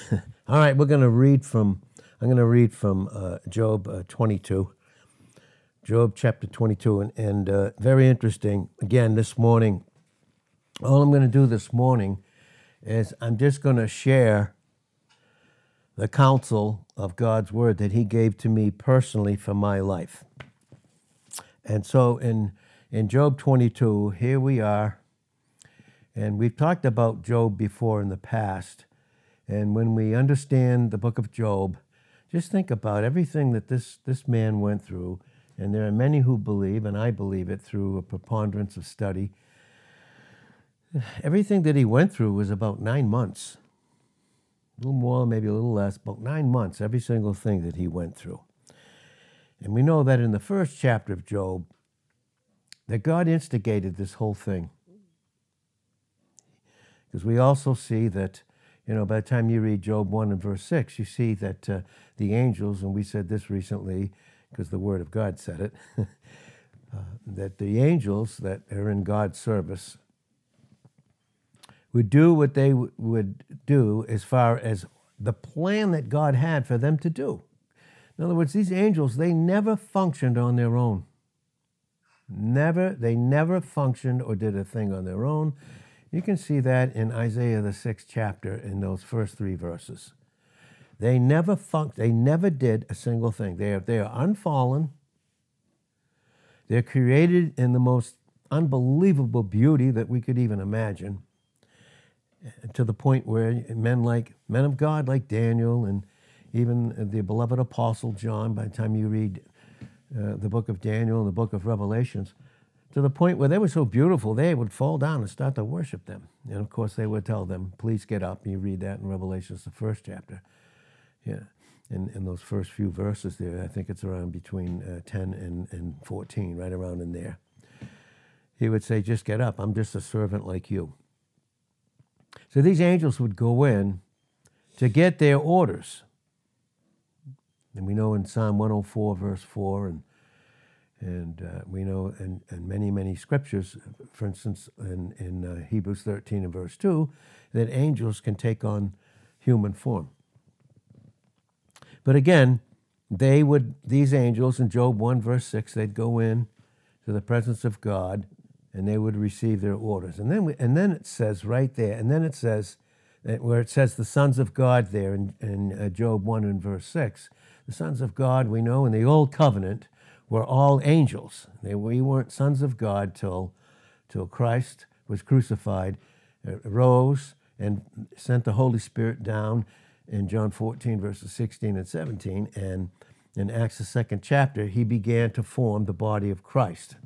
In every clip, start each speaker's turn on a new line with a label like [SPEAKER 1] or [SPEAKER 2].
[SPEAKER 1] All right, we're going to read from, I'm going to read from uh, Job uh, 22. Job chapter 22, and, and uh, very interesting. Again, this morning, all I'm going to do this morning is I'm just going to share the counsel of God's word that He gave to me personally for my life. And so in, in Job 22, here we are. And we've talked about Job before in the past. And when we understand the book of Job, just think about everything that this, this man went through and there are many who believe, and I believe it through a preponderance of study. Everything that he went through was about nine months. A little more, maybe a little less, about nine months, every single thing that he went through. And we know that in the first chapter of Job, that God instigated this whole thing. Because we also see that, you know, by the time you read Job 1 and verse 6, you see that uh, the angels, and we said this recently, because the Word of God said it, uh, that the angels that are in God's service would do what they w- would do as far as the plan that God had for them to do. In other words, these angels, they never functioned on their own. Never, they never functioned or did a thing on their own. You can see that in Isaiah the sixth chapter in those first three verses. They never func- they never did a single thing. They are, they are unfallen. They're created in the most unbelievable beauty that we could even imagine. To the point where men like men of God like Daniel and even the beloved apostle John, by the time you read uh, the book of Daniel and the book of Revelations, to the point where they were so beautiful, they would fall down and start to worship them. And of course, they would tell them, please get up. You read that in Revelations, the first chapter. Yeah. In, in those first few verses there, I think it's around between uh, 10 and, and 14, right around in there. He would say, Just get up. I'm just a servant like you. So these angels would go in to get their orders. And we know in Psalm 104, verse 4, and, and uh, we know in, in many, many scriptures, for instance, in, in uh, Hebrews 13 and verse 2, that angels can take on human form. But again, they would, these angels in Job 1, verse 6, they'd go in to the presence of God and they would receive their orders. And then, we, and then it says right there, and then it says, where it says the sons of God there in, in uh, Job 1 and verse 6, the sons of God, we know in the Old Covenant, were all angels. They, we weren't sons of God till, till Christ was crucified, uh, rose, and sent the Holy Spirit down in John 14, verses 16 and 17. And in Acts, the second chapter, he began to form the body of Christ.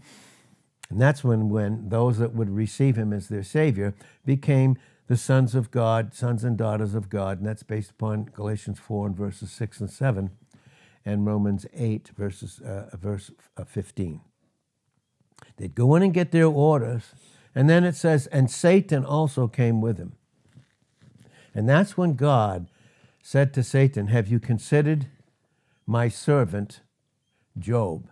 [SPEAKER 1] And that's when, when those that would receive him as their Savior became the sons of God, sons and daughters of God. And that's based upon Galatians 4 and verses 6 and 7 and Romans 8, verses, uh, verse uh, 15. They'd go in and get their orders. And then it says, and Satan also came with him. And that's when God said to Satan, Have you considered my servant Job?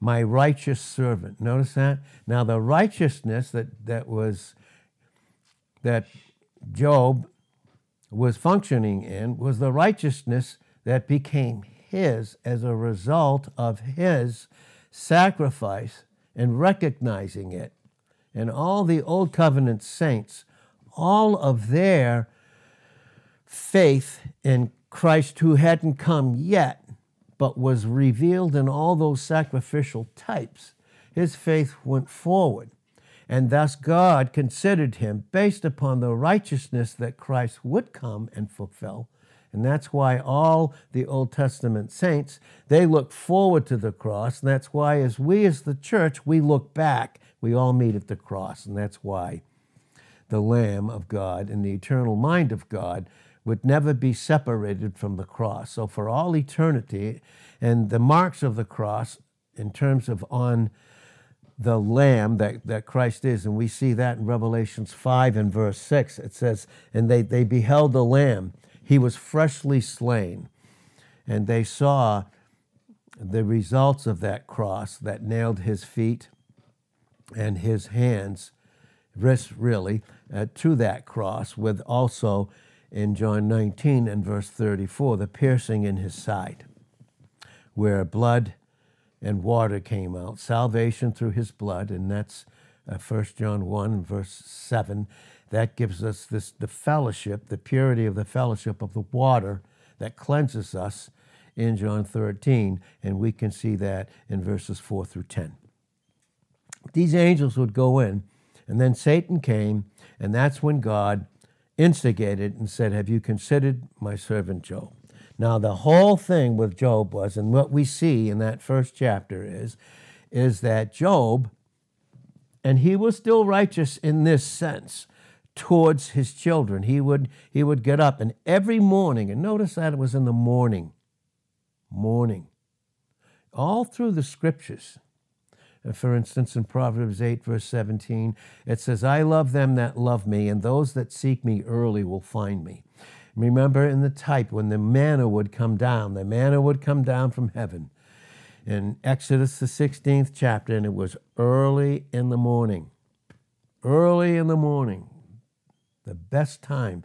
[SPEAKER 1] My righteous servant. Notice that? Now, the righteousness that, that was that Job was functioning in was the righteousness that became his as a result of his sacrifice and recognizing it. And all the Old Covenant saints, all of their faith in Christ who hadn't come yet, but was revealed in all those sacrificial types. His faith went forward. And thus God considered him based upon the righteousness that Christ would come and fulfill. And that's why all the Old Testament saints, they look forward to the cross. And that's why as we as the church, we look back. We all meet at the cross. And that's why the Lamb of God and the eternal mind of God would never be separated from the cross. So for all eternity, and the marks of the cross in terms of on the lamb that, that Christ is, and we see that in Revelations 5 and verse 6. It says, And they, they beheld the lamb, he was freshly slain. And they saw the results of that cross that nailed his feet and his hands, wrists really, uh, to that cross, with also in John 19 and verse 34, the piercing in his side, where blood and water came out, salvation through his blood, and that's uh, 1 John 1, verse 7. That gives us this the fellowship, the purity of the fellowship of the water that cleanses us in John 13, and we can see that in verses 4 through 10. These angels would go in, and then Satan came, and that's when God instigated and said, Have you considered my servant Job? Now, the whole thing with Job was, and what we see in that first chapter is, is that Job, and he was still righteous in this sense towards his children. He would, he would get up, and every morning, and notice that it was in the morning, morning, all through the scriptures. Uh, for instance, in Proverbs 8, verse 17, it says, I love them that love me, and those that seek me early will find me. Remember in the type when the manna would come down, the manna would come down from heaven. In Exodus, the 16th chapter, and it was early in the morning. Early in the morning, the best time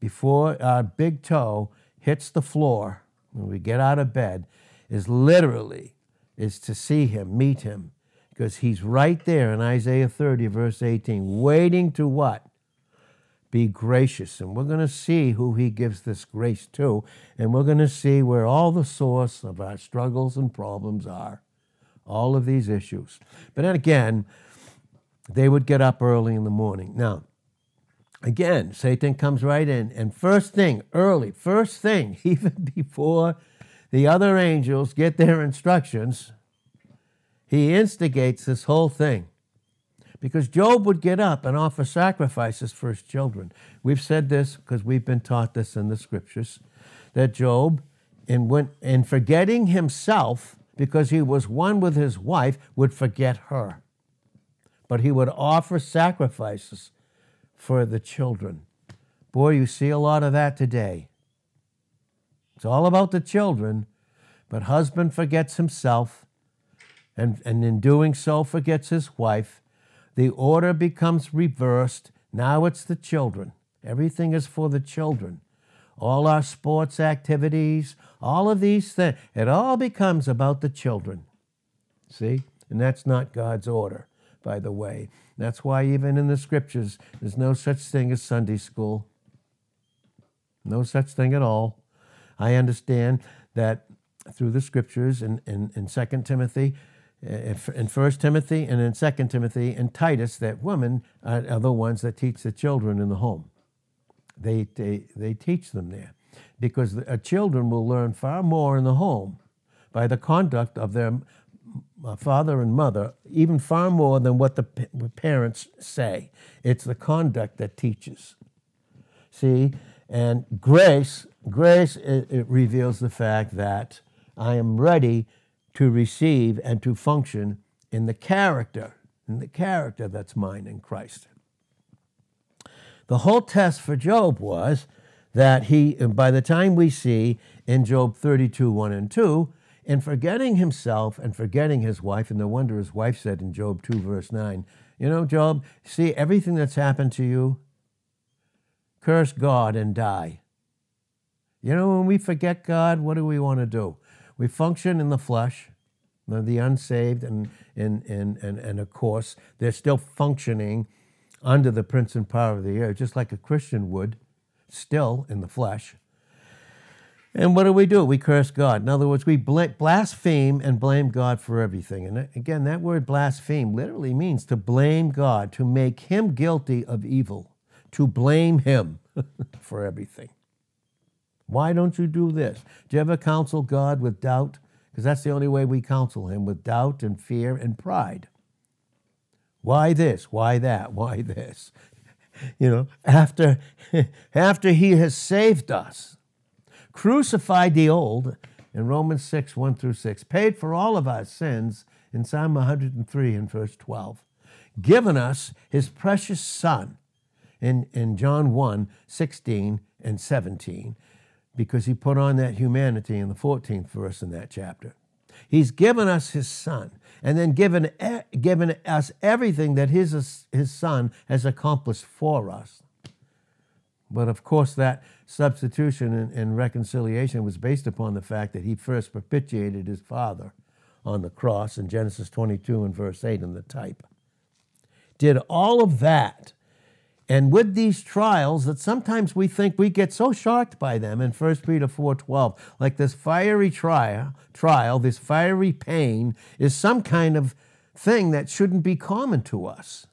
[SPEAKER 1] before our big toe hits the floor when we get out of bed is literally is to see him, meet him, because he's right there in Isaiah 30, verse 18, waiting to what? be gracious. And we're going to see who he gives this grace to. And we're going to see where all the source of our struggles and problems are. All of these issues. But then again, they would get up early in the morning. Now, again, Satan comes right in. And first thing, early, first thing, even before the other angels get their instructions, he instigates this whole thing because Job would get up and offer sacrifices for his children. We've said this because we've been taught this in the scriptures that Job, in, when, in forgetting himself, because he was one with his wife, would forget her. But he would offer sacrifices for the children. Boy, you see a lot of that today. It's all about the children, but husband forgets himself, and, and in doing so forgets his wife the order becomes reversed. Now it's the children. Everything is for the children. All our sports activities, all of these things, it all becomes about the children. See? And that's not God's order, by the way. That's why, even in the scriptures, there's no such thing as Sunday school. No such thing at all. I understand that through the scriptures in, in, in 2 Timothy, in First Timothy and in Second Timothy and Titus that women are, are, the ones that teach the children in the home. They, they, they teach them there because the, uh, children will learn far more in the home by the conduct of their uh, father and mother, even far more than what the parents say. It's the conduct that teaches. See, and grace, grace it, it reveals the fact that I am ready to receive and to function in the character, in the character that's mine in Christ. The whole test for Job was that he, by the time we see in Job 32, 1 and 2, in forgetting himself and forgetting his wife, and no wonder his wife said in Job 2, verse 9, You know, Job, see everything that's happened to you, curse God and die. You know, when we forget God, what do we want to do? We function in the flesh, the unsaved, and, and, and, and, and of course, they're still functioning under the prince and power of the air, just like a Christian would, still in the flesh. And what do we do? We curse God. In other words, we blaspheme and blame God for everything. And again, that word blaspheme literally means to blame God, to make him guilty of evil, to blame him for everything. Why don't you do this? Do you ever counsel God with doubt? Because that's the only way we counsel Him with doubt and fear and pride. Why this? Why that? Why this? You know, after, after He has saved us, crucified the old in Romans 6, 1 through 6, paid for all of our sins in Psalm 103 and verse 12, given us His precious Son in, in John 1, 16 and 17 because he put on that humanity in the 14th verse in that chapter. He's given us his son and then given, eh, given us everything that his, his son has accomplished for us. But of course, that substitution and, and reconciliation was based upon the fact that he first propitiated his father on the cross in Genesis 22 and verse 8 in the type. Did all of that. And with these trials that sometimes we think we get so shocked by them in 1 Peter 4:12, like this fiery trial, trial, this fiery pain is some kind of thing that shouldn't be common to us.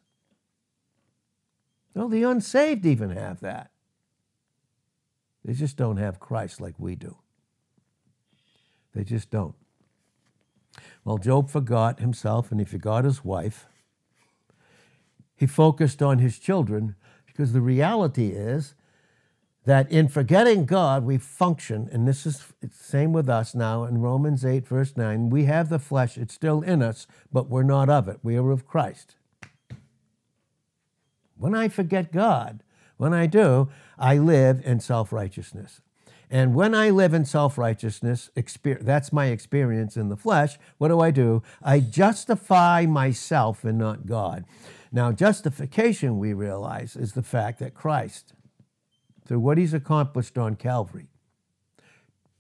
[SPEAKER 1] No, the unsaved even have that. They just don't have Christ like we do. They just don't. Well, Job forgot himself and he forgot his wife. He focused on his children because the reality is that in forgetting God, we function, and this is same with us now in Romans 8, verse 9. We have the flesh, it's still in us, but we're not of it. We are of Christ. When I forget God, when I do, I live in self righteousness. And when I live in self righteousness, that's my experience in the flesh, what do I do? I justify myself and not God. Now, justification, we realize, is the fact that Christ, through what he's accomplished on Calvary,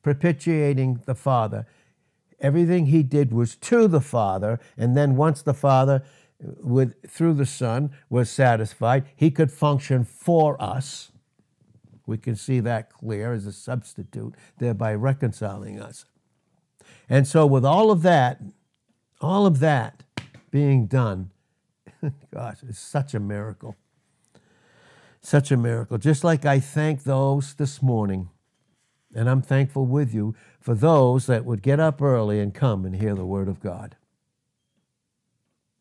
[SPEAKER 1] propitiating the Father, everything he did was to the Father, and then once the Father with through the Son was satisfied, he could function for us. We can see that clear as a substitute, thereby reconciling us. And so, with all of that, all of that being done, gosh, it's such a miracle. Such a miracle. Just like I thank those this morning, and I'm thankful with you for those that would get up early and come and hear the Word of God.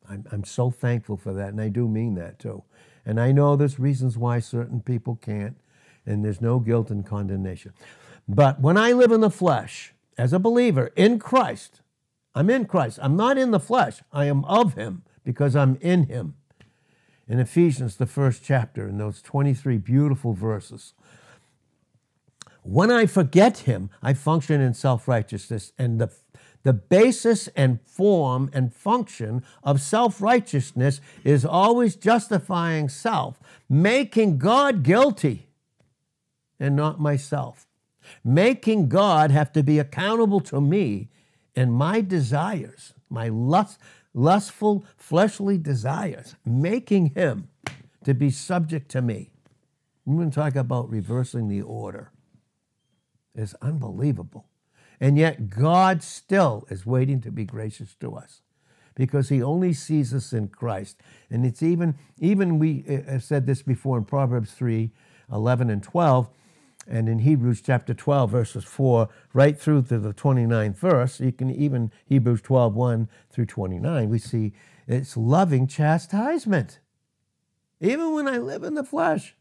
[SPEAKER 1] I'm, I'm so thankful for that, and I do mean that too. And I know there's reasons why certain people can't, and there's no guilt and condemnation. But when I live in the flesh, as a believer in Christ, I'm in Christ. I'm not in the flesh. I am of Him because I'm in Him. In Ephesians, the first chapter, in those 23 beautiful verses, when I forget Him, I function in self righteousness, and the the basis and form and function of self righteousness is always justifying self, making God guilty and not myself, making God have to be accountable to me and my desires, my lust, lustful, fleshly desires, making Him to be subject to me. I'm going to talk about reversing the order. It's unbelievable. And yet, God still is waiting to be gracious to us because he only sees us in Christ. And it's even, even we uh, have said this before in Proverbs 3 11 and 12, and in Hebrews chapter 12, verses 4, right through to the 29th verse. You can even, Hebrews 12 1 through 29, we see it's loving chastisement. Even when I live in the flesh,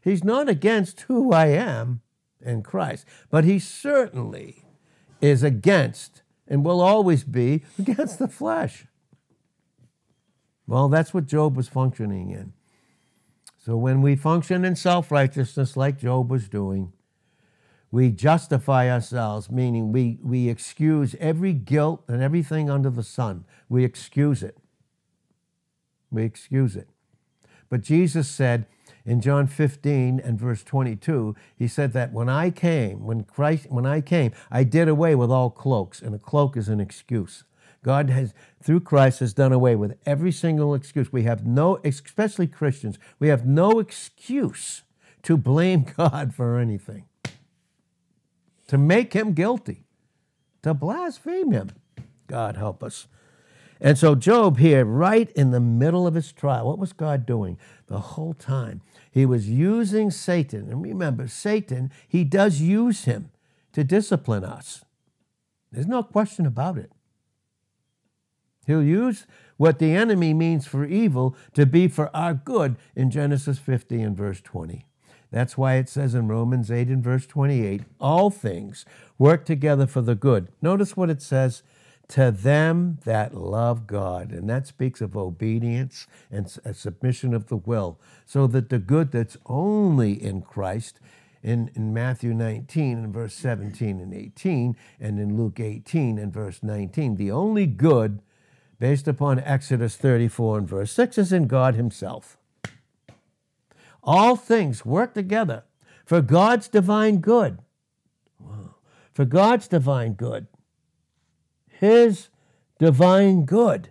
[SPEAKER 1] he's not against who I am in Christ. But he certainly is against and will always be against the flesh. Well, that's what Job was functioning in. So when we function in self righteousness like Job was doing, we justify ourselves, meaning we, we excuse every guilt and everything under the sun. We excuse it. We excuse it. But Jesus said, in John 15 and verse 22, he said that when I came, when Christ, when I came, I did away with all cloaks, and a cloak is an excuse. God has, through Christ, has done away with every single excuse. We have no, especially Christians, we have no excuse to blame God for anything, to make him guilty, to blaspheme him. God help us. And so, Job here, right in the middle of his trial, what was God doing the whole time? He was using Satan. And remember, Satan, he does use him to discipline us. There's no question about it. He'll use what the enemy means for evil to be for our good in Genesis 50 and verse 20. That's why it says in Romans 8 and verse 28 all things work together for the good. Notice what it says to them that love God. And that speaks of obedience and a uh, submission of the will. So that the good that's only in Christ, in, in Matthew 19 and verse 17 and 18, and in Luke 18 and verse 19, the only good based upon Exodus 34 and verse 6 is in God Himself. all things work together for God's divine good. Wow. For God's divine good. His divine good.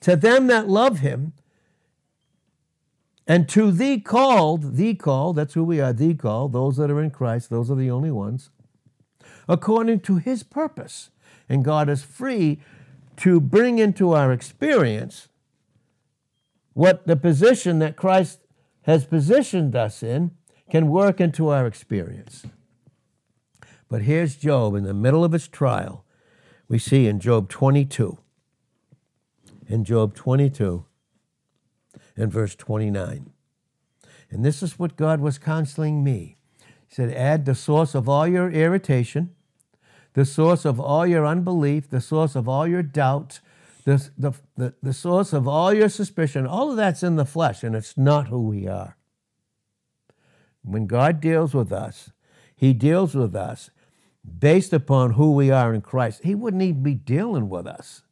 [SPEAKER 1] To them that love him, and to thee called, thee called, that's who we are, thee called, those that are in Christ, those are the only ones, according to his purpose. And God is free to bring into our experience what the position that Christ has positioned us in can work into our experience. But here's Job in the middle of his trial. We see in Job 22. In Job 22 and verse 29. And this is what God was counseling me. He said, Add the source of all your irritation, the source of all your unbelief, the source of all your doubt, the, the, the, the source of all your suspicion. All of that's in the flesh, and it's not who we are. When God deals with us, He deals with us based upon who we are in Christ. He wouldn't even be dealing with us.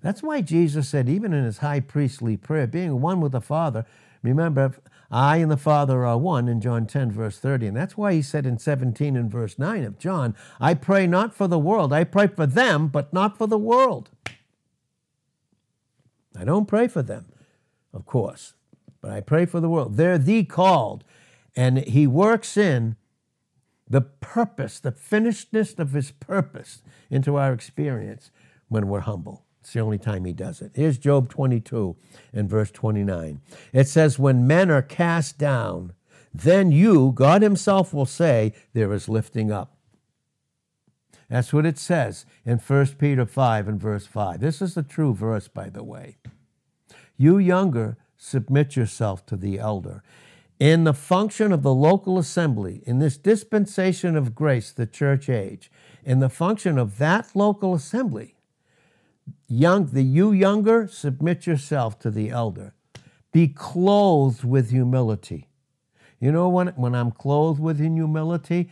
[SPEAKER 1] That's why Jesus said, even in his high priestly prayer, being one with the Father, remember, I and the Father are one in John 10, verse 30. And that's why he said in 17 and verse 9 of John, I pray not for the world, I pray for them, but not for the world. I don't pray for them, of course, but I pray for the world. They're the called. And he works in the purpose, the finishedness of his purpose into our experience when we're humble. It's the only time he does it. Here's Job 22 and verse 29. It says, When men are cast down, then you, God Himself, will say, There is lifting up. That's what it says in 1 Peter 5 and verse 5. This is the true verse, by the way. You younger, submit yourself to the elder. In the function of the local assembly, in this dispensation of grace, the church age, in the function of that local assembly, young, the you younger, submit yourself to the elder. Be clothed with humility. You know when, when I'm clothed with humility,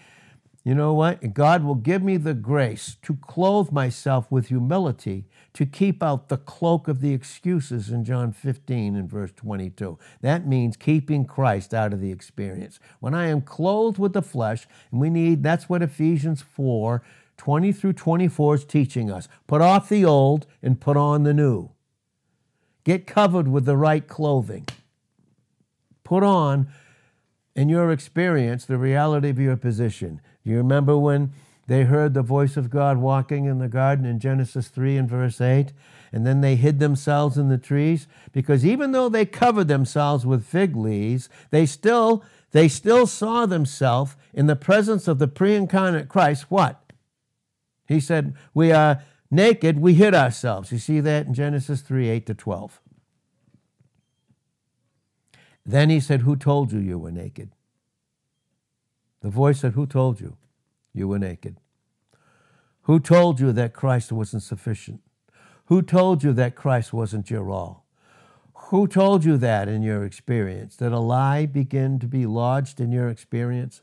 [SPEAKER 1] you know what? God will give me the grace to clothe myself with humility to keep out the cloak of the excuses in John 15 and verse 22. That means keeping Christ out of the experience. When I am clothed with the flesh, and we need, that's what Ephesians 4 20 through 24 is teaching us. Put off the old and put on the new. Get covered with the right clothing. Put on, in your experience, the reality of your position. Do you remember when they heard the voice of God walking in the garden in Genesis 3 and verse 8? And then they hid themselves in the trees? Because even though they covered themselves with fig leaves, they still, they still saw themselves in the presence of the pre incarnate Christ. What? He said, We are naked, we hid ourselves. You see that in Genesis 3 8 to 12. Then he said, Who told you you were naked? The voice said, Who told you you were naked? Who told you that Christ wasn't sufficient? Who told you that Christ wasn't your all? Who told you that in your experience? Did a lie begin to be lodged in your experience?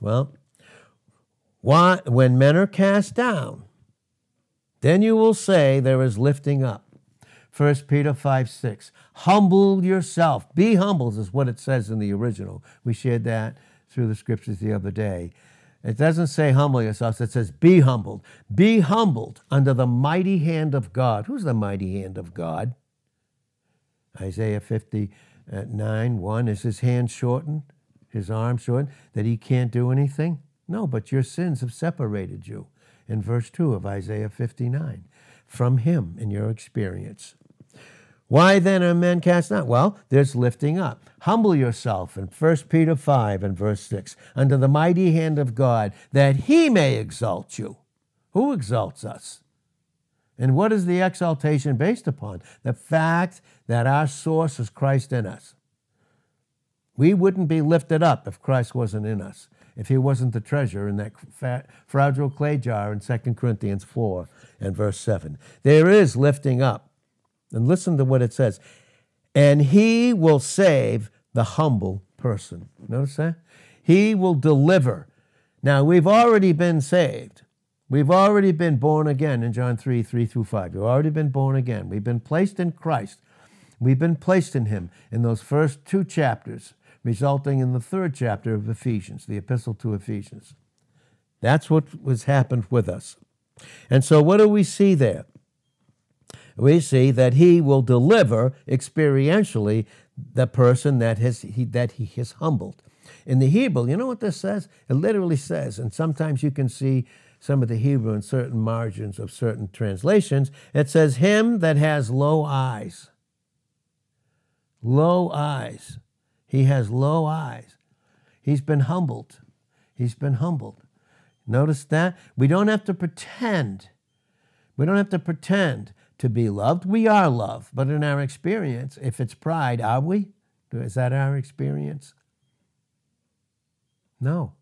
[SPEAKER 1] Well, why, when men are cast down, then you will say there is lifting up. 1 Peter 5 6. Humble yourself. Be humble is what it says in the original. We shared that through the scriptures the other day. It doesn't say humble yourself, it says be humbled. Be humbled under the mighty hand of God. Who's the mighty hand of God? Isaiah 59 uh, 1. Is his hand shortened, his arm shortened, that he can't do anything? No, but your sins have separated you, in verse 2 of Isaiah 59, from him in your experience. Why then are men cast down? Well, there's lifting up. Humble yourself in 1 Peter 5 and verse 6, under the mighty hand of God, that he may exalt you. Who exalts us? And what is the exaltation based upon? The fact that our source is Christ in us. We wouldn't be lifted up if Christ wasn't in us if he wasn't the treasure in that fragile clay jar in 2 Corinthians 4 and verse 7. There is lifting up. And listen to what it says. And he will save the humble person. Notice that? He will deliver. Now, we've already been saved. We've already been born again in John 3 3 through 5. We've already been born again. We've been placed in Christ. We've been placed in him in those first two chapters resulting in the third chapter of Ephesians, the epistle to Ephesians. That's what has happened with us. And so, what do we see there? We see that he will deliver experientially the person that, has, he, that he has humbled. In the Hebrew, you know what this says? It literally says, and sometimes you can see some of the Hebrew in certain margins of certain translations, it says, Him that has low eyes. Low eyes. He has low eyes. He's been humbled. He's been humbled. Notice that? We don't have to pretend. We don't have to pretend to be loved. We are loved. But in our experience, if it's pride, are we? Is that our experience? No.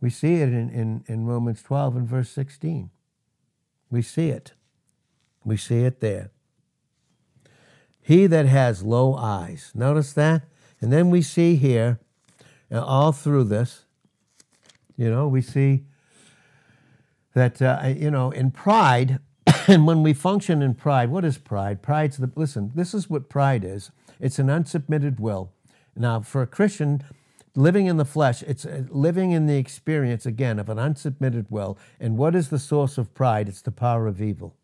[SPEAKER 1] We see it in, in, in Romans 12 and verse 16. We see it. We see it there. He that has low eyes. Notice that? And then we see here, uh, all through this, you know, we see that, uh, you know, in pride, and when we function in pride, what is pride? Pride's the, listen, this is what pride is it's an unsubmitted will. Now, for a Christian, living in the flesh, it's uh, living in the experience, again, of an unsubmitted will. And what is the source of pride? It's the power of evil.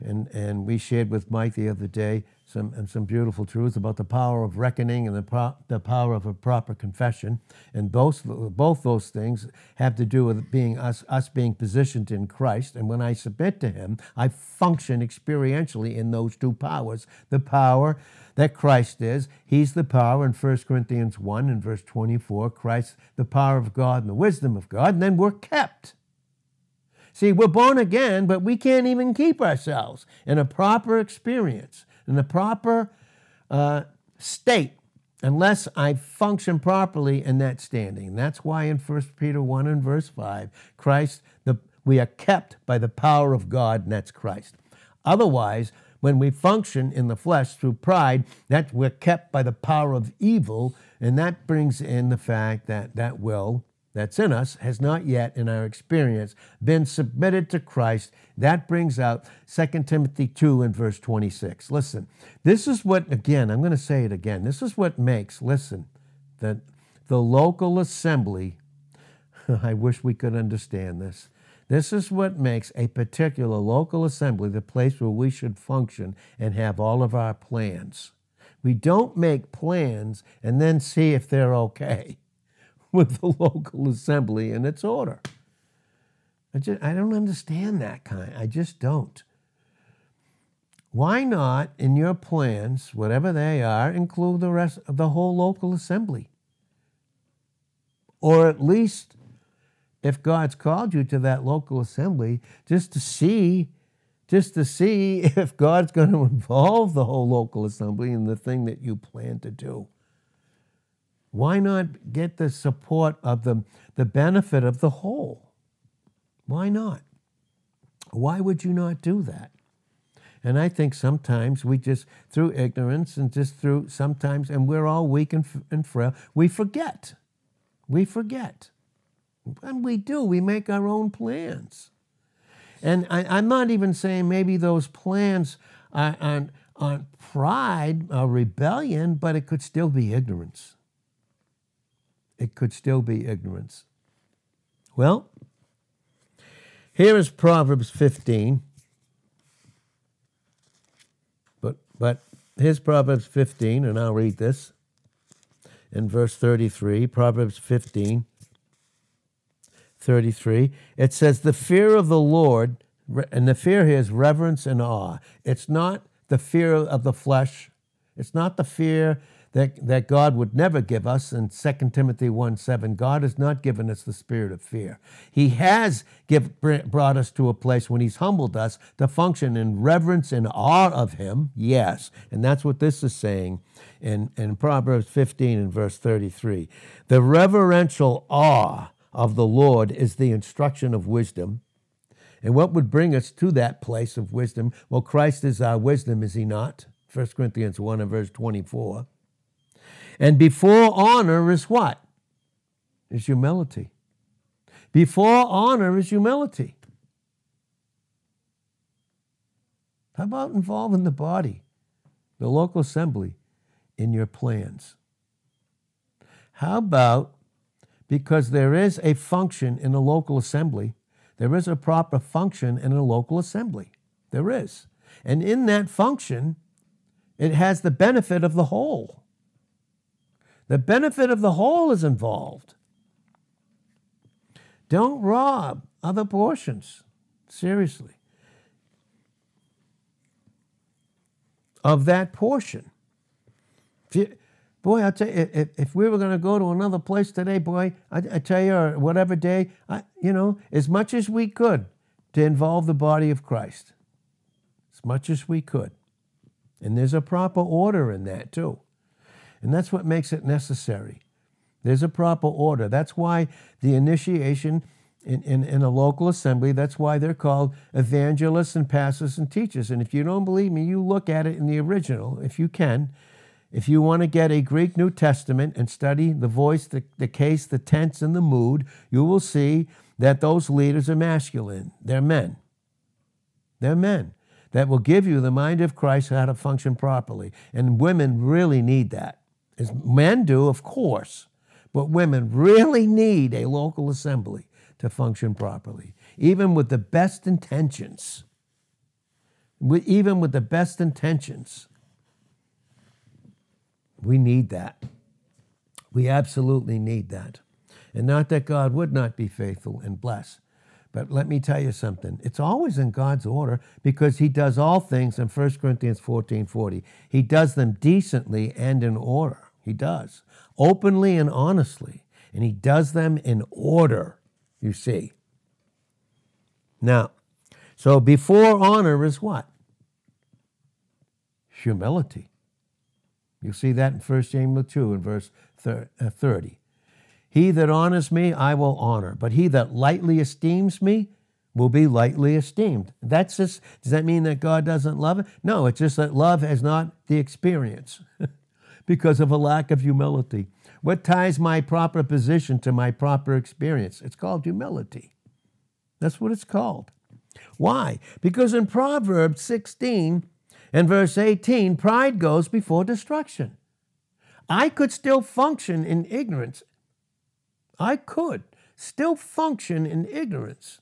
[SPEAKER 1] And, and we shared with Mike the other day some, and some beautiful truths about the power of reckoning and the, pro, the power of a proper confession. And both, both those things have to do with being us, us being positioned in Christ. And when I submit to Him, I function experientially in those two powers. The power that Christ is, He's the power in 1 Corinthians 1 and verse 24. Christ, the power of God and the wisdom of God. And then we're kept See, we're born again, but we can't even keep ourselves in a proper experience, in a proper uh, state, unless I function properly in that standing. And that's why in 1 Peter 1 and verse 5, Christ, the, we are kept by the power of God, and that's Christ. Otherwise, when we function in the flesh through pride, that we're kept by the power of evil, and that brings in the fact that that will that's in us has not yet, in our experience, been submitted to Christ. That brings out 2 Timothy 2 and verse 26. Listen, this is what, again, I'm going to say it again. This is what makes, listen, that the local assembly, I wish we could understand this. This is what makes a particular local assembly the place where we should function and have all of our plans. We don't make plans and then see if they're okay. with the local assembly and its order. I, just, I don't understand that kind. I just don't. Why not, in your plans, whatever they are, include the rest of the whole local assembly? Or at least, if God's called you to that local assembly, just to see, just to see if God's going to involve the whole local assembly in the thing that you plan to do. Why not get the support of the, the benefit of the whole? Why not? Why would you not do that? And I think sometimes we just, through ignorance and just through sometimes, and we're all weak and, and frail, we forget. We forget. And we do, we make our own plans. And I, am not even saying maybe those plans are, aren't, aren't pride or rebellion, but it could still be ignorance it could still be ignorance. Well, here is Proverbs 15. But, but here's Proverbs 15, and I'll read this in verse 33. Proverbs 15, 33. It says, The fear of the Lord, and the fear here is reverence and awe. It's not the fear of the flesh, it's not the fear that, that God would never give us in 2 Timothy 1 7. God has not given us the spirit of fear. He has give, brought us to a place when He's humbled us to function in reverence and awe of Him, yes. And that's what this is saying in, in Proverbs 15 and verse 33. The reverential awe of the Lord is the instruction of wisdom. And what would bring us to that place of wisdom? Well, Christ is our wisdom, is He not? 1 Corinthians 1 and verse 24. And before honor is what? Is humility. Before honor is humility. How about involving the body, the local assembly, in your plans? How about because there is a function in a local assembly, there is a proper function in a local assembly. There is. And in that function, it has the benefit of the whole. The benefit of the whole is involved. Don't rob other portions, seriously, of that portion. You, boy, I tell you, if, if we were going to go to another place today, boy, I, I tell you, or whatever day, I, you know, as much as we could to involve the body of Christ, as much as we could. And there's a proper order in that, too. And that's what makes it necessary. There's a proper order. That's why the initiation in, in, in, a local assembly, that's why they're called evangelists and pastors and teachers. And if you don't believe me, you look at it in the original, if you can. If you want to get a Greek New Testament and study the voice, the, the case, the tense, and the mood, you will see that those leaders are masculine. They're men. They're men that will give you the mind of Christ how to function properly. And women really need that. As men do, of course, but women really need a local assembly to function properly, even with the best intentions. Even with the best intentions, we need that. We absolutely need that. And not that God would not be faithful and bless, but let me tell you something. It's always in God's order because he does all things in 1 Corinthians 14 40. He does them decently and in order. He does. Openly and honestly. And he does them in order, you see. Now, so before honor is what? Humility. You see that in 1 Samuel 2 in verse uh, 30. He that honors me, I will honor, but he that lightly esteems me will be lightly esteemed. That's just, does that mean that God doesn't love it? No, it's just that love has not the experience because of a lack of humility. What ties my proper position to my proper experience? It's called humility. That's what it's called. Why? Because in Proverbs 16 and verse 18, pride goes before destruction. I could still function in ignorance I could still function in ignorance,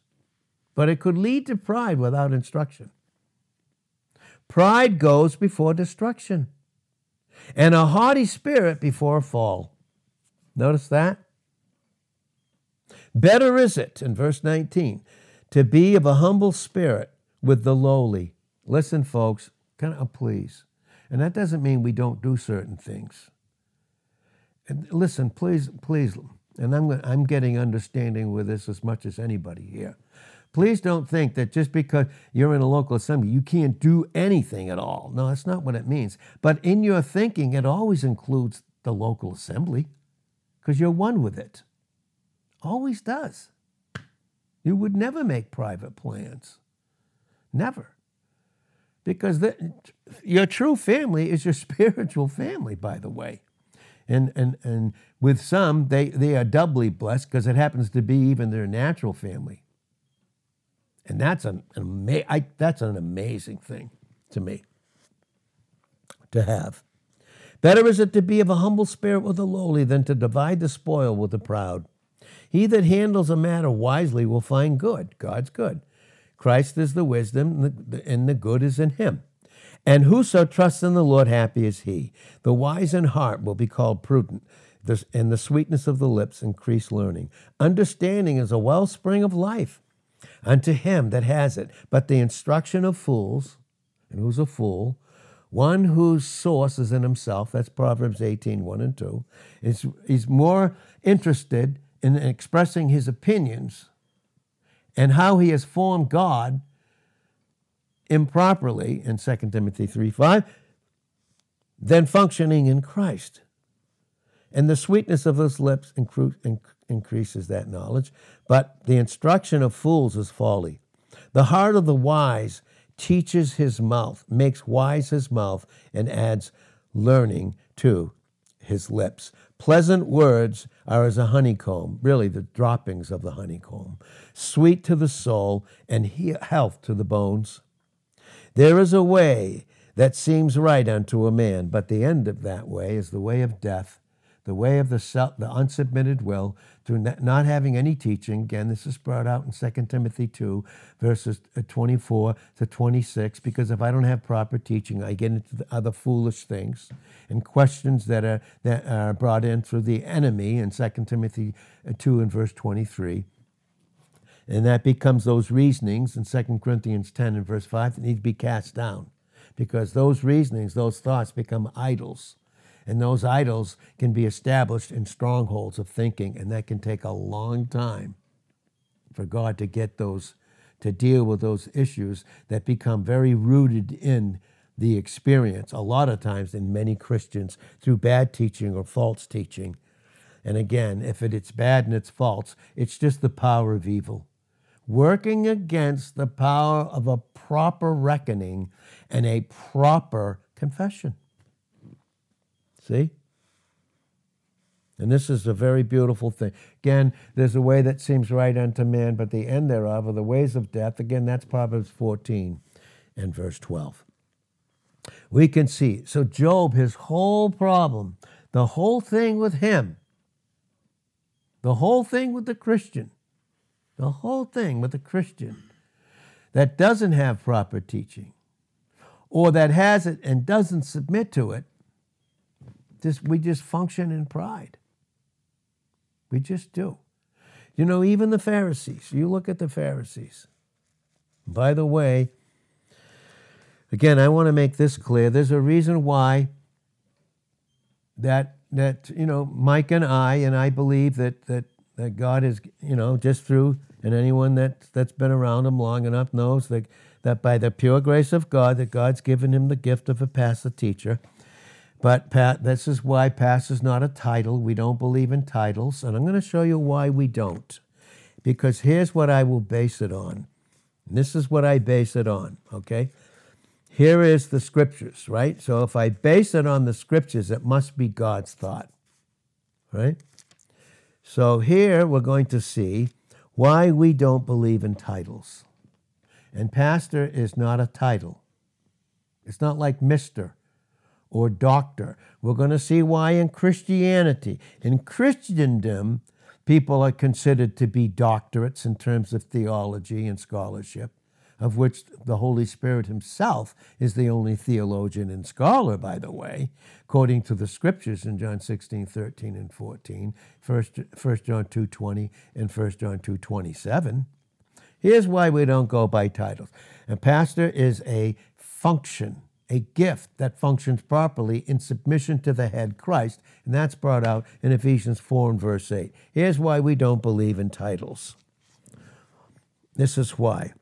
[SPEAKER 1] but it could lead to pride without instruction. Pride goes before destruction, and a haughty spirit before a fall. Notice that? Better is it, in verse 19, to be of a humble spirit with the lowly. Listen, folks, kind of oh, please. And that doesn't mean we don't do certain things. And listen, please, please and I'm, I'm getting understanding with this as much as anybody here. Please don't think that just because you're in a local assembly, you can't do anything at all. No, that's not what it means. But in your thinking, it always includes the local assembly because you're one with it. Always does. You would never make private plans. Never. Because the, your true family is your spiritual family, by the way. And, and, and with some, they, they are doubly blessed because it happens to be even their natural family. And that's an, an ama- I, that's an amazing thing to me to have. Better is it to be of a humble spirit with the lowly than to divide the spoil with the proud. He that handles a matter wisely will find good. God's good. Christ is the wisdom, and the good is in him. And whoso trusts in the Lord, happy is he. The wise in heart will be called prudent, and the sweetness of the lips increase learning. Understanding is a wellspring of life unto him that has it. But the instruction of fools, and who's a fool? One whose source is in himself, that's Proverbs 18, 1 and 2. Is, he's more interested in expressing his opinions and how he has formed God improperly in 2 Timothy 3 5 than functioning in Christ. And the sweetness of his lips increases that knowledge, but the instruction of fools is folly. The heart of the wise teaches his mouth, makes wise his mouth, and adds learning to his lips. Pleasant words are as a honeycomb, really the droppings of the honeycomb, sweet to the soul and health to the bones. There is a way that seems right unto a man, but the end of that way is the way of death. the way of the self, the unsubmitted will, through not having any teaching. Again, this is brought out in 2 Timothy 2, verses uh, 24 to 26, because if I don't have proper teaching, I get into the other foolish things and questions that are, that are brought in through the enemy in 2 Timothy uh, 2 and verse 23. And that becomes those reasonings in 2 Corinthians 10 and verse 5 that need to be cast down because those reasonings, those thoughts become idols and those idols can be established in strongholds of thinking, and that can take a long time for God to get those, to deal with those issues that become very rooted in the experience, a lot of times in many Christians, through bad teaching or false teaching. And again, if it, it's bad and it's false, it's just the power of evil. Working against the power of a proper reckoning and a proper confession. See? And this is a very beautiful thing. Again, there's a way that seems right unto man, but the end thereof are the ways of death. Again, that's Proverbs 14 and verse 12. We can see. So, Job, his whole problem, the whole thing with him, the whole thing with the Christian, the whole thing with the Christian that doesn't have proper teaching, or that has it and doesn't submit to it, just, we just function in pride. We just do. You know, even the Pharisees, you look at the Pharisees. By the way, again, I want to make this clear. There's a reason why that that you know Mike and I and I believe that that that God is you know just through and anyone that that's been around him long enough knows that that by the pure grace of God that God's given him the gift of a pastor teacher but Pat, this is why pastor is not a title. We don't believe in titles, and I'm going to show you why we don't. Because here's what I will base it on. This is what I base it on, okay? Here is the scriptures, right? So if I base it on the scriptures, it must be God's thought, right? So here we're going to see why we don't believe in titles. And pastor is not a title. It's not like Mr or doctor. We're going to see why in Christianity, in Christendom, people are considered to be doctorates in terms of theology and scholarship, of which the Holy Spirit himself is the only theologian and scholar, by the way, according to the scriptures in John 16, 13, and 14, 1 John 2, 20, and 1 John 2, 27. Here's why we don't go by titles. A pastor is a function a gift that functions properly in submission to the head Christ, and that's brought out in Ephesians 4 and verse 8. Here's why we don't believe in titles. This is why.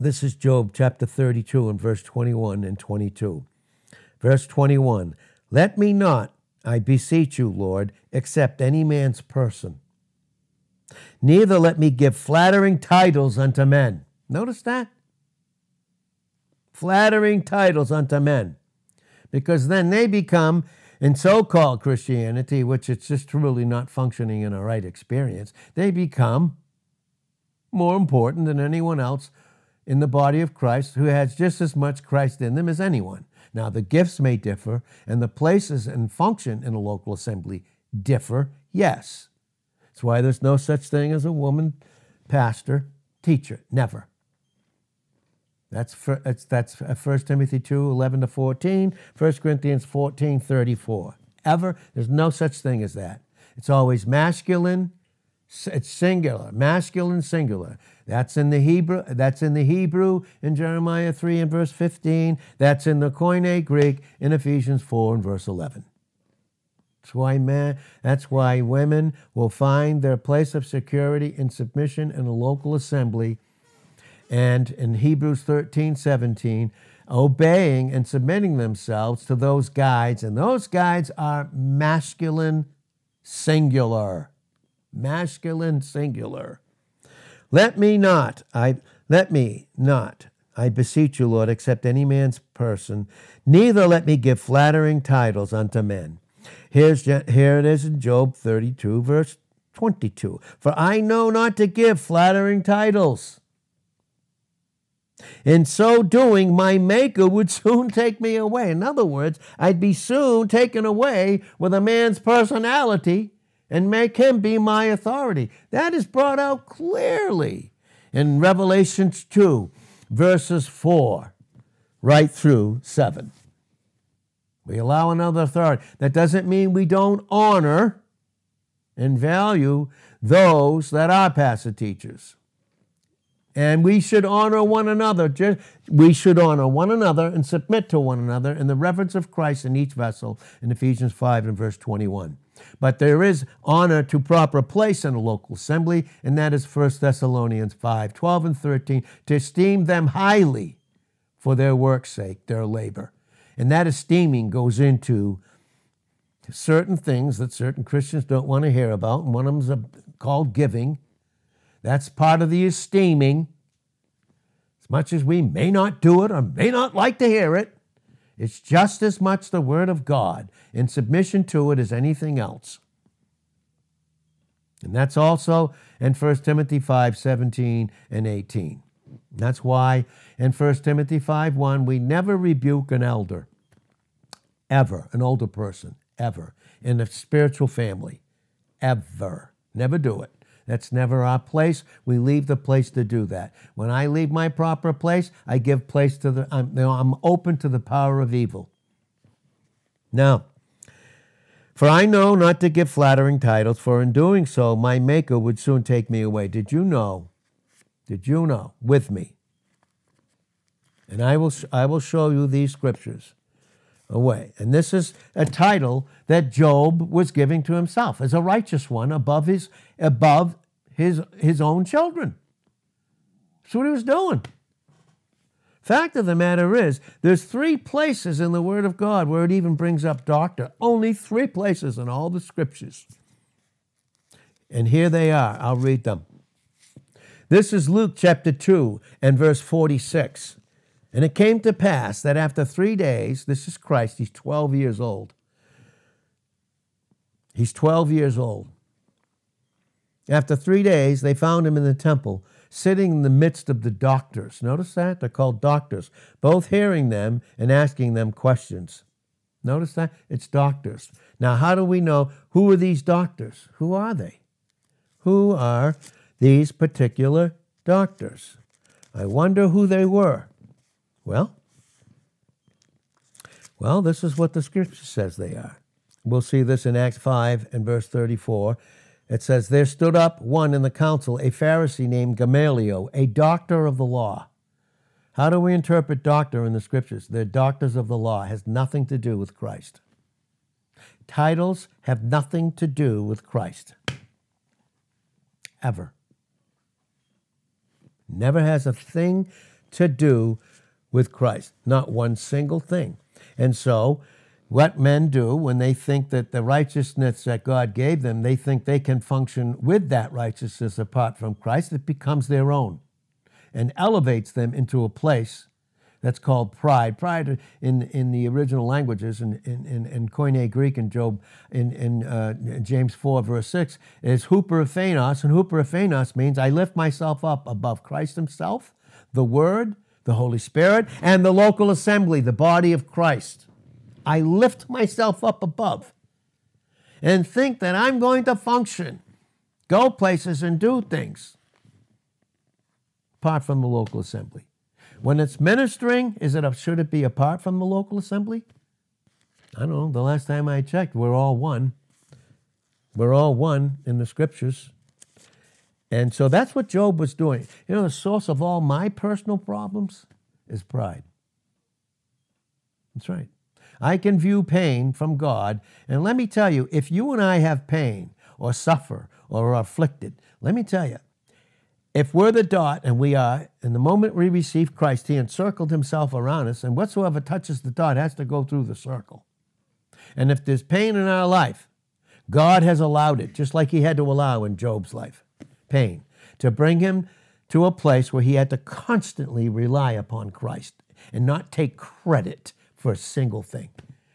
[SPEAKER 1] This is Job chapter 32 and verse 21 and 22. Verse 21 Let me not, I beseech you, Lord, accept any man's person, neither let me give flattering titles unto men. Notice that? Flattering titles unto men, because then they become, in so called Christianity, which it's just truly not functioning in a right experience, they become more important than anyone else in the body of Christ who has just as much Christ in them as anyone. Now, the gifts may differ, and the places and function in a local assembly differ, yes. That's why there's no such thing as a woman pastor, teacher, never. That's, for, that's, that's 1 uh, Timothy 2 11 to 14, 1 Corinthians 14 34. Ever, there's no such thing as that. It's always masculine, it's singular, masculine, singular. That's in the Hebrew. That's in the Hebrew in Jeremiah 3 and verse 15. That's in the Koine Greek in Ephesians 4 and verse 11. That's why man, that's why women will find their place of security in submission in a local assembly and in Hebrews 13, 17, obeying and submitting themselves to those guides. And those guides are masculine singular. Masculine singular. Let me not, I let me not, I beseech you, Lord, accept any man's person, neither let me give flattering titles unto men. Here's, here it is in Job 32, verse 22. For I know not to give flattering titles In so doing, my Maker would soon take me away. In other words, I'd be soon taken away with a man's personality and make him be my authority. That is brought out clearly in Revelations 2, verses 4, right through 7. We allow another authority. That doesn't mean we don't honor and value those that are pastor teachers. And we should honor one another. We should honor one another and submit to one another in the reverence of Christ in each vessel in Ephesians 5 and verse 21. But there is honor to proper place in a local assembly, and that is 1 Thessalonians 5 12 and 13, to esteem them highly for their work's sake, their labor. And that esteeming goes into certain things that certain Christians don't want to hear about, and one of them is called giving. That's part of the esteeming. As much as we may not do it or may not like to hear it, it's just as much the Word of God in submission to it as anything else. And that's also in 1 Timothy 5 17 and 18. That's why in 1 Timothy 5 1, we never rebuke an elder, ever, an older person, ever, in a spiritual family, ever. Never do it. That's never our place. We leave the place to do that. When I leave my proper place, I give place to the, I'm, you know, I'm open to the power of evil. Now, for I know not to give flattering titles, for in doing so, my Maker would soon take me away. Did you know? Did you know? With me. And I will, I will show you these scriptures away. And this is a title that Job was giving to himself as a righteous one above his, above his, his own children. That's what he was doing. Fact of the matter is, there's three places in the Word of God where it even brings up doctor. Only three places in all the scriptures. And here they are. I'll read them. This is Luke chapter 2 and verse 46. And it came to pass that after three days, this is Christ, he's 12 years old. He's 12 years old. After three days, they found him in the temple, sitting in the midst of the doctors. Notice that? They're called doctors, both hearing them and asking them questions. Notice that? It's doctors. Now, how do we know who are these doctors? Who are they? Who are these particular doctors? I wonder who they were. Well, well, this is what the scripture says they are. We'll see this in Acts 5 and verse 34. It says, There stood up one in the council, a Pharisee named Gamaliel, a doctor of the law. How do we interpret doctor in the scriptures? They're doctors of the law, it has nothing to do with Christ. Titles have nothing to do with Christ. Ever. Never has a thing to do with Christ. Not one single thing. And so, what men do when they think that the righteousness that God gave them, they think they can function with that righteousness apart from Christ, it becomes their own and elevates them into a place that's called pride. Pride in, in the original languages, in, in, in, in Koine Greek and Job, in, in uh, James 4, verse 6, is huperphanos. And huperphanos means I lift myself up above Christ himself, the Word, the Holy Spirit, and the local assembly, the body of Christ. I lift myself up above and think that I'm going to function, go places, and do things apart from the local assembly. When it's ministering, is it should it be apart from the local assembly? I don't know. The last time I checked, we're all one. We're all one in the scriptures. And so that's what Job was doing. You know, the source of all my personal problems is pride. That's right. I can view pain from God. And let me tell you, if you and I have pain or suffer or are afflicted, let me tell you, if we're the dot, and we are, in the moment we receive Christ, He encircled Himself around us, and whatsoever touches the dot has to go through the circle. And if there's pain in our life, God has allowed it, just like He had to allow in Job's life pain, to bring him to a place where he had to constantly rely upon Christ and not take credit for a single thing.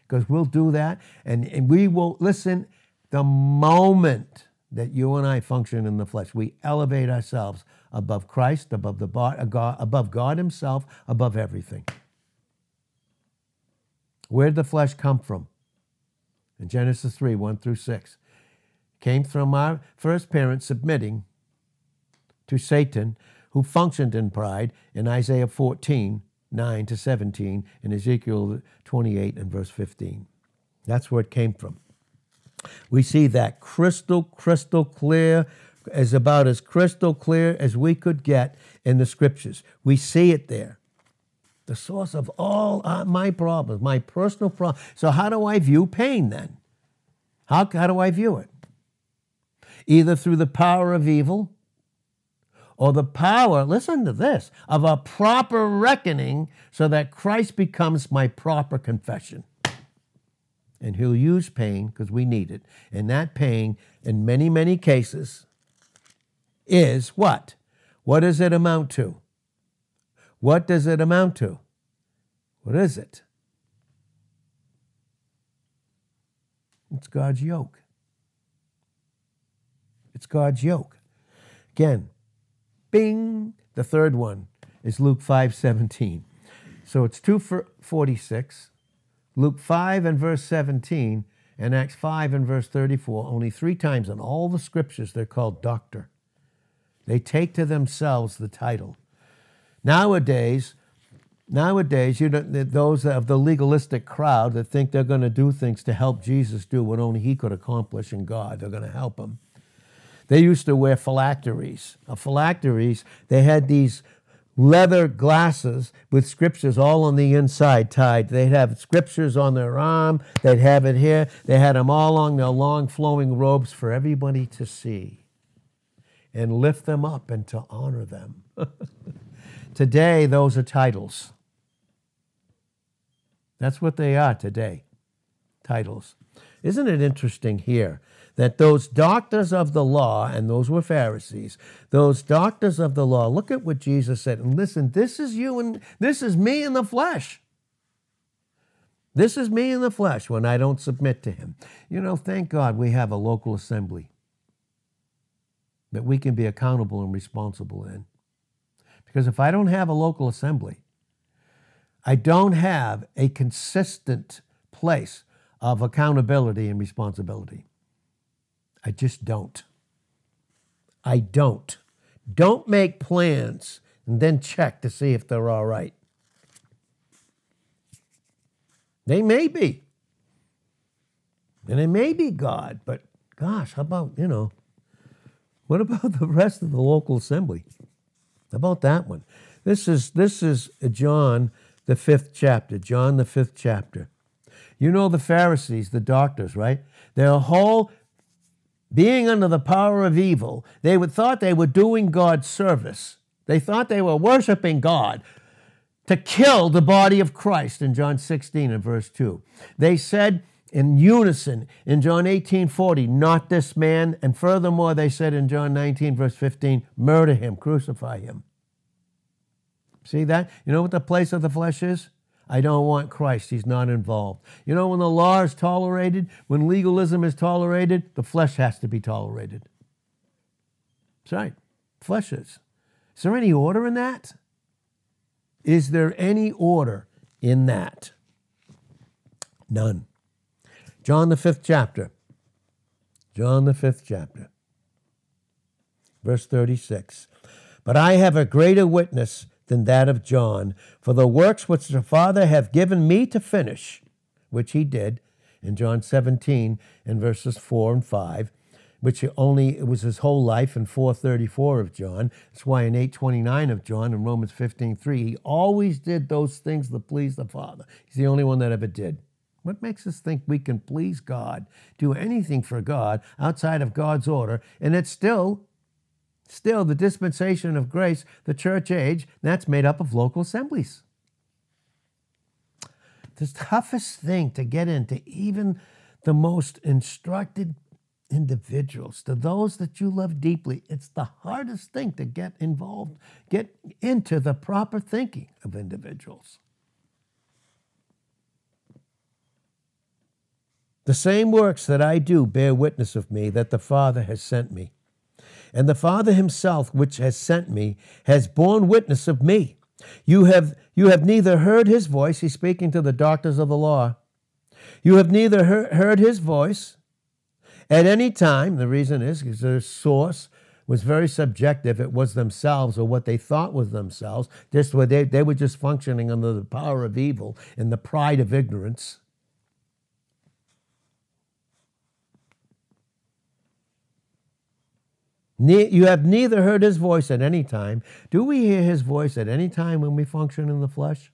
[SPEAKER 1] Because we'll do that and, and we will listen the moment that you and I function in the flesh. We elevate ourselves above Christ, above the uh, God, above God Himself, above everything. Where did the flesh come from? In Genesis 3, 1 through 6. Came from our first parents submitting to Satan, who functioned in pride in Isaiah 14, 9 to 17, and Ezekiel 28 and verse 15. That's where it came from. We see that crystal, crystal clear, as about as crystal clear as we could get in the scriptures. We see it there. The source of all uh, my problems, my personal problems. So, how do I view pain then? How, how do I view it? Either through the power of evil or the power, listen to this, of a proper reckoning so that Christ becomes my proper confession and he'll use pain because we need it. And that pain, in many, many cases, is what? What does it amount to? What does it amount to? What is it? It's God's yoke. It's God's yoke. Again, bing, the third one is Luke 5 17. So it's 246 Luke 5 and verse 17 and Acts 5 and verse 34, only three times in all the scriptures they're called doctor. They take to themselves the title. Nowadays, nowadays, you know, those of the legalistic crowd that think they're going to do things to help Jesus do what only he could accomplish in God, they're going to help him. They used to wear phylacteries. A phylacteries, they had these leather glasses with scriptures all on the inside tied. They'd have scriptures on their arm, they'd have it here. They had them all on their long flowing robes for everybody to see and lift them up and to honor them. today, those are titles. That's what they are today titles. Isn't it interesting here that those doctors of the law, and those were Pharisees, those doctors of the law, look at what Jesus said. And listen, this is you and this is me in the flesh. This is me in the flesh when I don't submit to him. You know, thank God we have a local assembly that we can be accountable and responsible in. Because if I don't have a local assembly, I don't have a consistent place of accountability and responsibility. I just don't. I don't. Don't make plans and then check to see if they're all right. They may be. And it may be God, but gosh, how about, you know, what about the rest of the local assembly? How about that one? This is this is John the fifth chapter. John the fifth chapter. You know the Pharisees, the doctors, right? Their whole being under the power of evil, they would, thought they were doing God's service. They thought they were worshiping God to kill the body of Christ in John 16 and verse 2. They said in unison in John 18 40, not this man. And furthermore, they said in John 19 verse 15, murder him, crucify him. See that? You know what the place of the flesh is? I don't want Christ. He's not involved. You know, when the law is tolerated, when legalism is tolerated, the flesh has to be tolerated. That's right. Flesh is. Is there any order in that? Is there any order in that? None. John, the fifth chapter. John, the fifth chapter. Verse 36. But I have a greater witness than that of John. For the works which the Father hath given me to finish, which he did in John 17 and verses 4 and 5, which only it was his whole life in 434 of John. That's why in 829 of John and Romans 15:3, he always did those things that please the Father. He's the only one that ever did. What makes us think we can please God, do anything for God outside of God's order, and it's still Still, the dispensation of grace, the church age, that's made up of local assemblies. The toughest thing to get into, even the most instructed individuals, to those that you love deeply, it's the hardest thing to get involved, get into the proper thinking of individuals. The same works that I do bear witness of me that the Father has sent me. And the Father himself, which has sent me, has borne witness of me. You have, you have neither heard his voice, he's speaking to the doctors of the law. You have neither heard, heard his voice at any time. The reason is because their source was very subjective. It was themselves or what they thought was themselves. Just where they, they were just functioning under the power of evil and the pride of ignorance. You have neither heard his voice at any time. Do we hear his voice at any time when we function in the flesh?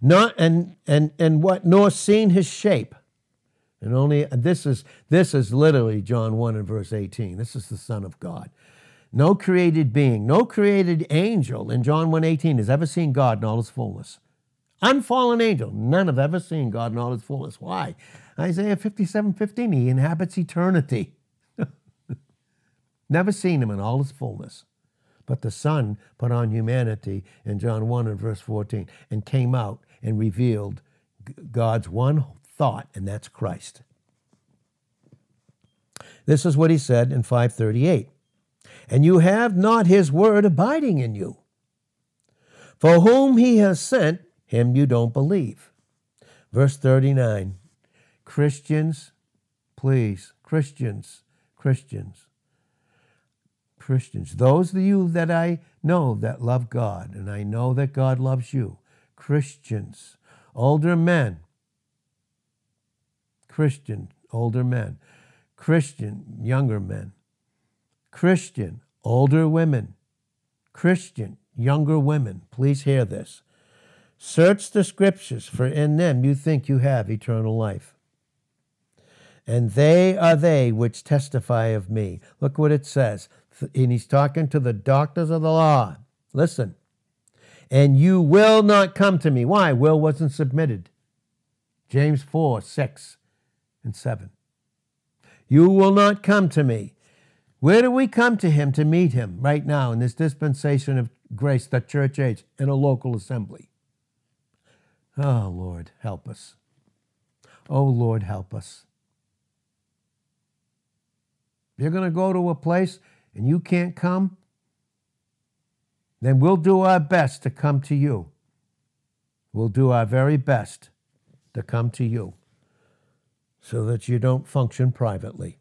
[SPEAKER 1] Not and and and what nor seen his shape. And only this is this is literally John 1 and verse 18. This is the Son of God. No created being, no created angel in John 1 18 has ever seen God in all his fullness. Unfallen angel, none have ever seen God in all his fullness. Why? Isaiah 57 15, he inhabits eternity. Never seen him in all his fullness. But the Son put on humanity in John 1 and verse 14 and came out and revealed God's one thought, and that's Christ. This is what he said in 538 And you have not his word abiding in you. For whom he has sent, him you don't believe. Verse 39 Christians, please, Christians, Christians, Christians, those of you that I know that love God, and I know that God loves you, Christians, older men, Christian, older men, Christian, younger men, Christian, older women, Christian, younger women. Please hear this. Search the scriptures, for in them you think you have eternal life and they are they which testify of me. Look what it says. And he's talking to the doctors of the law. Listen. And you will not come to me. Why? Will wasn't submitted. James 4, 6 and 7. You will not come to me. Where do we come to him to meet him right now in this dispensation of grace, the church age, in a local assembly? Oh, Lord, help us. Oh, Lord, help us you're going to go to a place and you can't come, then we'll do our best to come to you. We'll do our very best to come to you so that you don't function privately.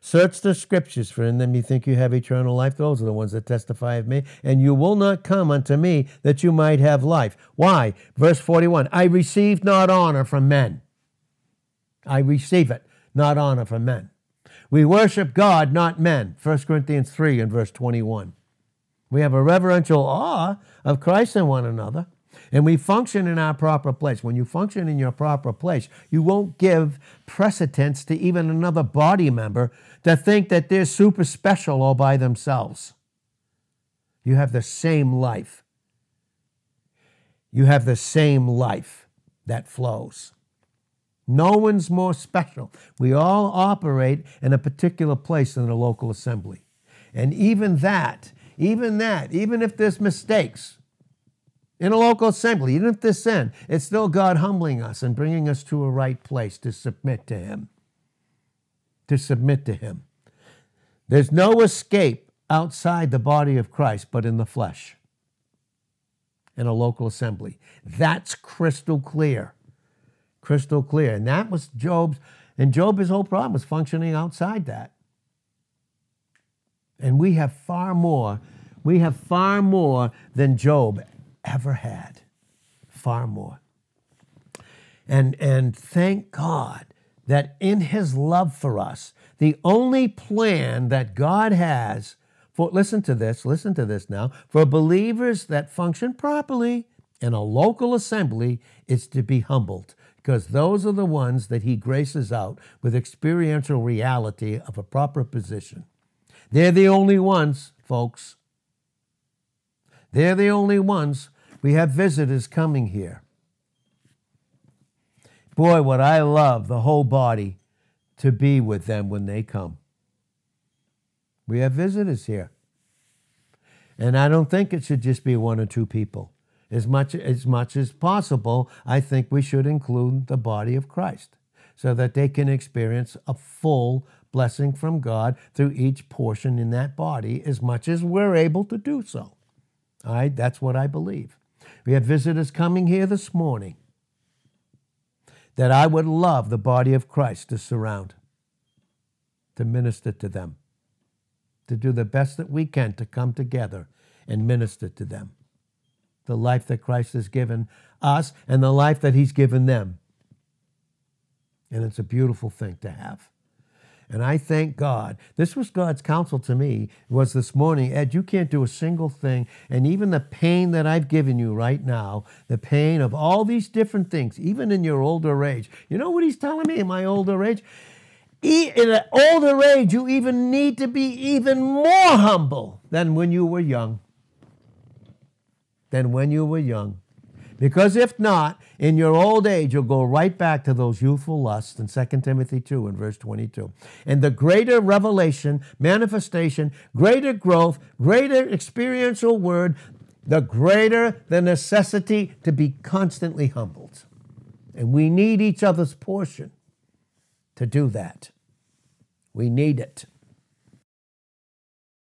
[SPEAKER 1] Search the scriptures, for in them you think you have eternal life. Those are the ones that testify of me. And you will not come unto me that you might have life. Why? Verse 41 I receive not honor from men. I receive it, not honor from men. We worship God, not men. 1 Corinthians 3 and verse 21. We have a reverential awe of Christ and one another, and we function in our proper place. When you function in your proper place, you won't give precedence to even another body member to think that they're super special all by themselves. You have the same life. You have the same life that flows. No one's more special. We all operate in a particular place in the local assembly. And even that, even that, even if there's mistakes in a local assembly, even if there's sin, it's still God humbling us and bringing us to a right place to submit to Him. To submit to Him. There's no escape outside the body of Christ but in the flesh in a local assembly. That's crystal clear crystal clear. And that was Job's, and Job, his whole problem was functioning outside that. And we have far more, we have far more than Job ever had. Far more. And, and thank God that in his love for us, the only plan that God has for, listen to this, listen to this now, for believers that function properly in a local assembly is to be humbled because those are the ones that he graces out with experiential reality of a proper position. They're the only ones, folks. They're the only ones. We have visitors coming here. Boy, what I love the whole body to be with them when they come. We have visitors here. And I don't think it should just be one or two people. As much as much as possible, I think we should include the body of Christ so that they can experience a full blessing from God through each portion in that body as much as we're able to do so. All right, that's what I believe. We have visitors coming here this morning that I would love the body of Christ to surround, to minister to them, to do the best that we can to come together and minister to them. The life that Christ has given us and the life that He's given them. And it's a beautiful thing to have. And I thank God. This was God's counsel to me was this morning, Ed, you can't do a single thing. And even the pain that I've given you right now, the pain of all these different things, even in your older age. You know what he's telling me in my older age? In an older age, you even need to be even more humble than when you were young. Than when you were young. Because if not, in your old age, you'll go right back to those youthful lusts in 2 Timothy 2 and verse 22. And the greater revelation, manifestation, greater growth, greater experiential word, the greater the necessity to be constantly humbled. And we need each other's portion to do that. We need it.